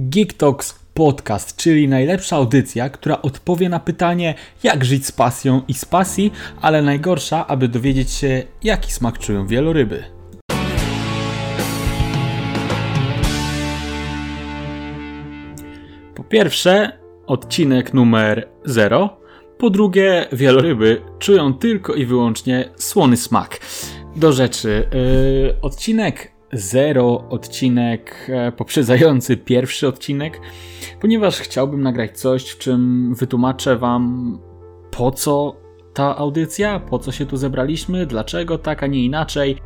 Geek Talks Podcast, czyli najlepsza audycja, która odpowie na pytanie, jak żyć z pasją i z pasji, ale najgorsza, aby dowiedzieć się, jaki smak czują wieloryby. Po pierwsze, odcinek numer 0. Po drugie, wieloryby czują tylko i wyłącznie słony smak. Do rzeczy, yy, odcinek zero odcinek e, poprzedzający pierwszy odcinek, ponieważ chciałbym nagrać coś, w czym wytłumaczę Wam po co ta audycja, po co się tu zebraliśmy, dlaczego tak, a nie inaczej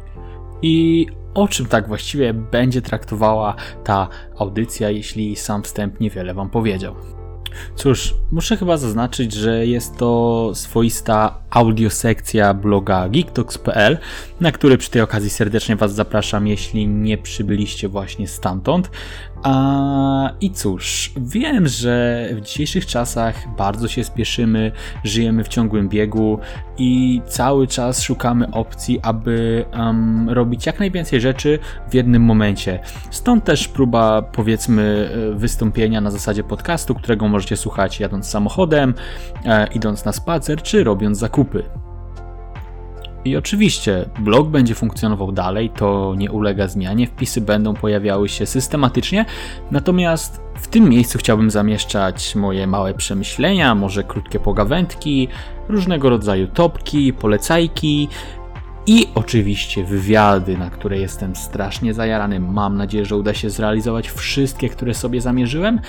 i o czym tak właściwie będzie traktowała ta audycja, jeśli sam wstęp niewiele Wam powiedział. Cóż, muszę chyba zaznaczyć, że jest to swoista audiosekcja bloga geektox.pl, na który przy tej okazji serdecznie Was zapraszam, jeśli nie przybyliście właśnie stamtąd. A, I cóż, wiem, że w dzisiejszych czasach bardzo się spieszymy, żyjemy w ciągłym biegu i cały czas szukamy opcji, aby um, robić jak najwięcej rzeczy w jednym momencie. Stąd też próba, powiedzmy, wystąpienia na zasadzie podcastu, którego możecie słuchać jadąc samochodem, e, idąc na spacer czy robiąc zakupy. I oczywiście blog będzie funkcjonował dalej, to nie ulega zmianie, wpisy będą pojawiały się systematycznie, natomiast w tym miejscu chciałbym zamieszczać moje małe przemyślenia, może krótkie pogawędki, różnego rodzaju topki, polecajki i oczywiście wywiady, na które jestem strasznie zajarany. Mam nadzieję, że uda się zrealizować wszystkie, które sobie zamierzyłem,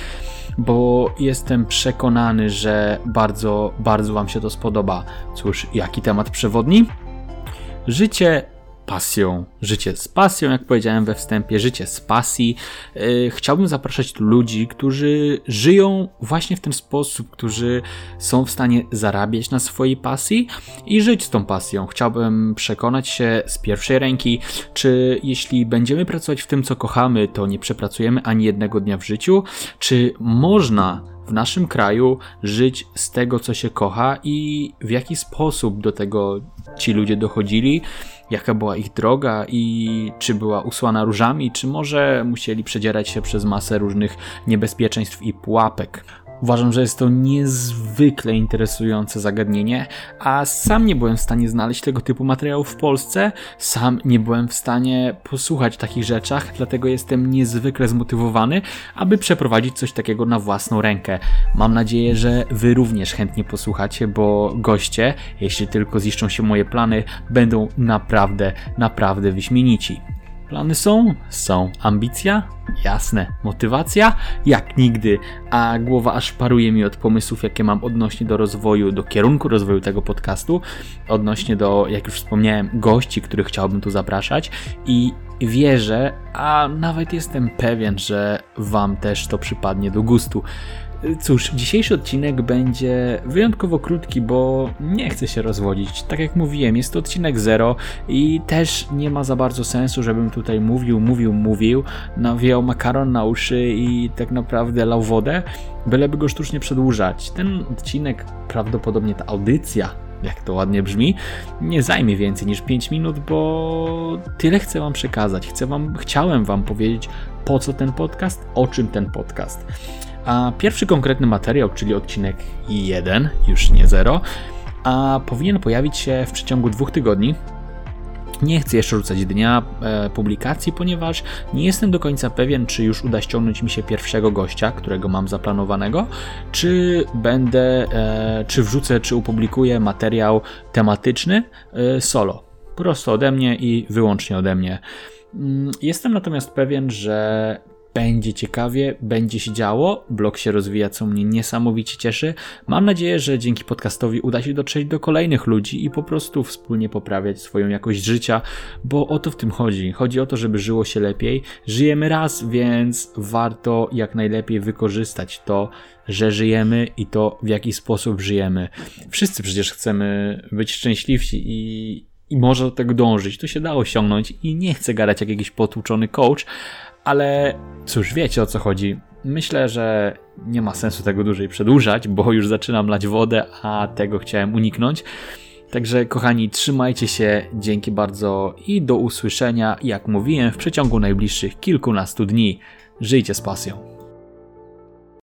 bo jestem przekonany, że bardzo, bardzo Wam się to spodoba. Cóż, jaki temat przewodni? Życie pasją, życie z pasją, jak powiedziałem we wstępie, życie z pasji. Yy, chciałbym zapraszać ludzi, którzy żyją właśnie w ten sposób, którzy są w stanie zarabiać na swojej pasji i żyć z tą pasją. Chciałbym przekonać się z pierwszej ręki, czy jeśli będziemy pracować w tym, co kochamy, to nie przepracujemy ani jednego dnia w życiu, czy można w naszym kraju żyć z tego, co się kocha i w jaki sposób do tego ci ludzie dochodzili, jaka była ich droga i czy była usłana różami, czy może musieli przedzierać się przez masę różnych niebezpieczeństw i pułapek. Uważam, że jest to niezwykle interesujące zagadnienie, a sam nie byłem w stanie znaleźć tego typu materiałów w Polsce, sam nie byłem w stanie posłuchać takich rzeczach, dlatego jestem niezwykle zmotywowany, aby przeprowadzić coś takiego na własną rękę. Mam nadzieję, że Wy również chętnie posłuchacie, bo goście, jeśli tylko ziszczą się moje plany, będą naprawdę, naprawdę wyśmienici. Plany są? Są. Ambicja? Jasne. Motywacja? Jak nigdy. A głowa aż paruje mi od pomysłów, jakie mam odnośnie do rozwoju, do kierunku rozwoju tego podcastu, odnośnie do, jak już wspomniałem, gości, których chciałbym tu zapraszać i wierzę, a nawet jestem pewien, że Wam też to przypadnie do gustu. Cóż, dzisiejszy odcinek będzie wyjątkowo krótki, bo nie chcę się rozwodzić. Tak jak mówiłem, jest to odcinek zero i też nie ma za bardzo sensu, żebym tutaj mówił, mówił, mówił, nawijał makaron na uszy i tak naprawdę lał wodę, byleby go sztucznie przedłużać. Ten odcinek, prawdopodobnie ta audycja, jak to ładnie brzmi, nie zajmie więcej niż 5 minut, bo tyle chcę Wam przekazać. Chcę wam, chciałem Wam powiedzieć, po co ten podcast, o czym ten podcast. A pierwszy konkretny materiał, czyli odcinek 1, już nie 0, a powinien pojawić się w przeciągu dwóch tygodni. Nie chcę jeszcze rzucać dnia e, publikacji, ponieważ nie jestem do końca pewien, czy już uda ściągnąć mi się pierwszego gościa, którego mam zaplanowanego, czy będę, e, czy wrzucę, czy opublikuję materiał tematyczny e, solo. Prosto ode mnie i wyłącznie ode mnie. Mm, jestem natomiast pewien, że będzie ciekawie, będzie się działo, blog się rozwija, co mnie niesamowicie cieszy. Mam nadzieję, że dzięki podcastowi uda się dotrzeć do kolejnych ludzi i po prostu wspólnie poprawiać swoją jakość życia, bo o to w tym chodzi. Chodzi o to, żeby żyło się lepiej. Żyjemy raz, więc warto jak najlepiej wykorzystać to, że żyjemy i to, w jaki sposób żyjemy. Wszyscy przecież chcemy być szczęśliwsi i, i może do tego dążyć. To się da osiągnąć i nie chcę gadać jak jakiś potłuczony coach, ale cóż, wiecie o co chodzi. Myślę, że nie ma sensu tego dłużej przedłużać, bo już zaczynam lać wodę, a tego chciałem uniknąć. Także kochani, trzymajcie się, dzięki bardzo i do usłyszenia, jak mówiłem, w przeciągu najbliższych kilkunastu dni. Żyjcie z pasją.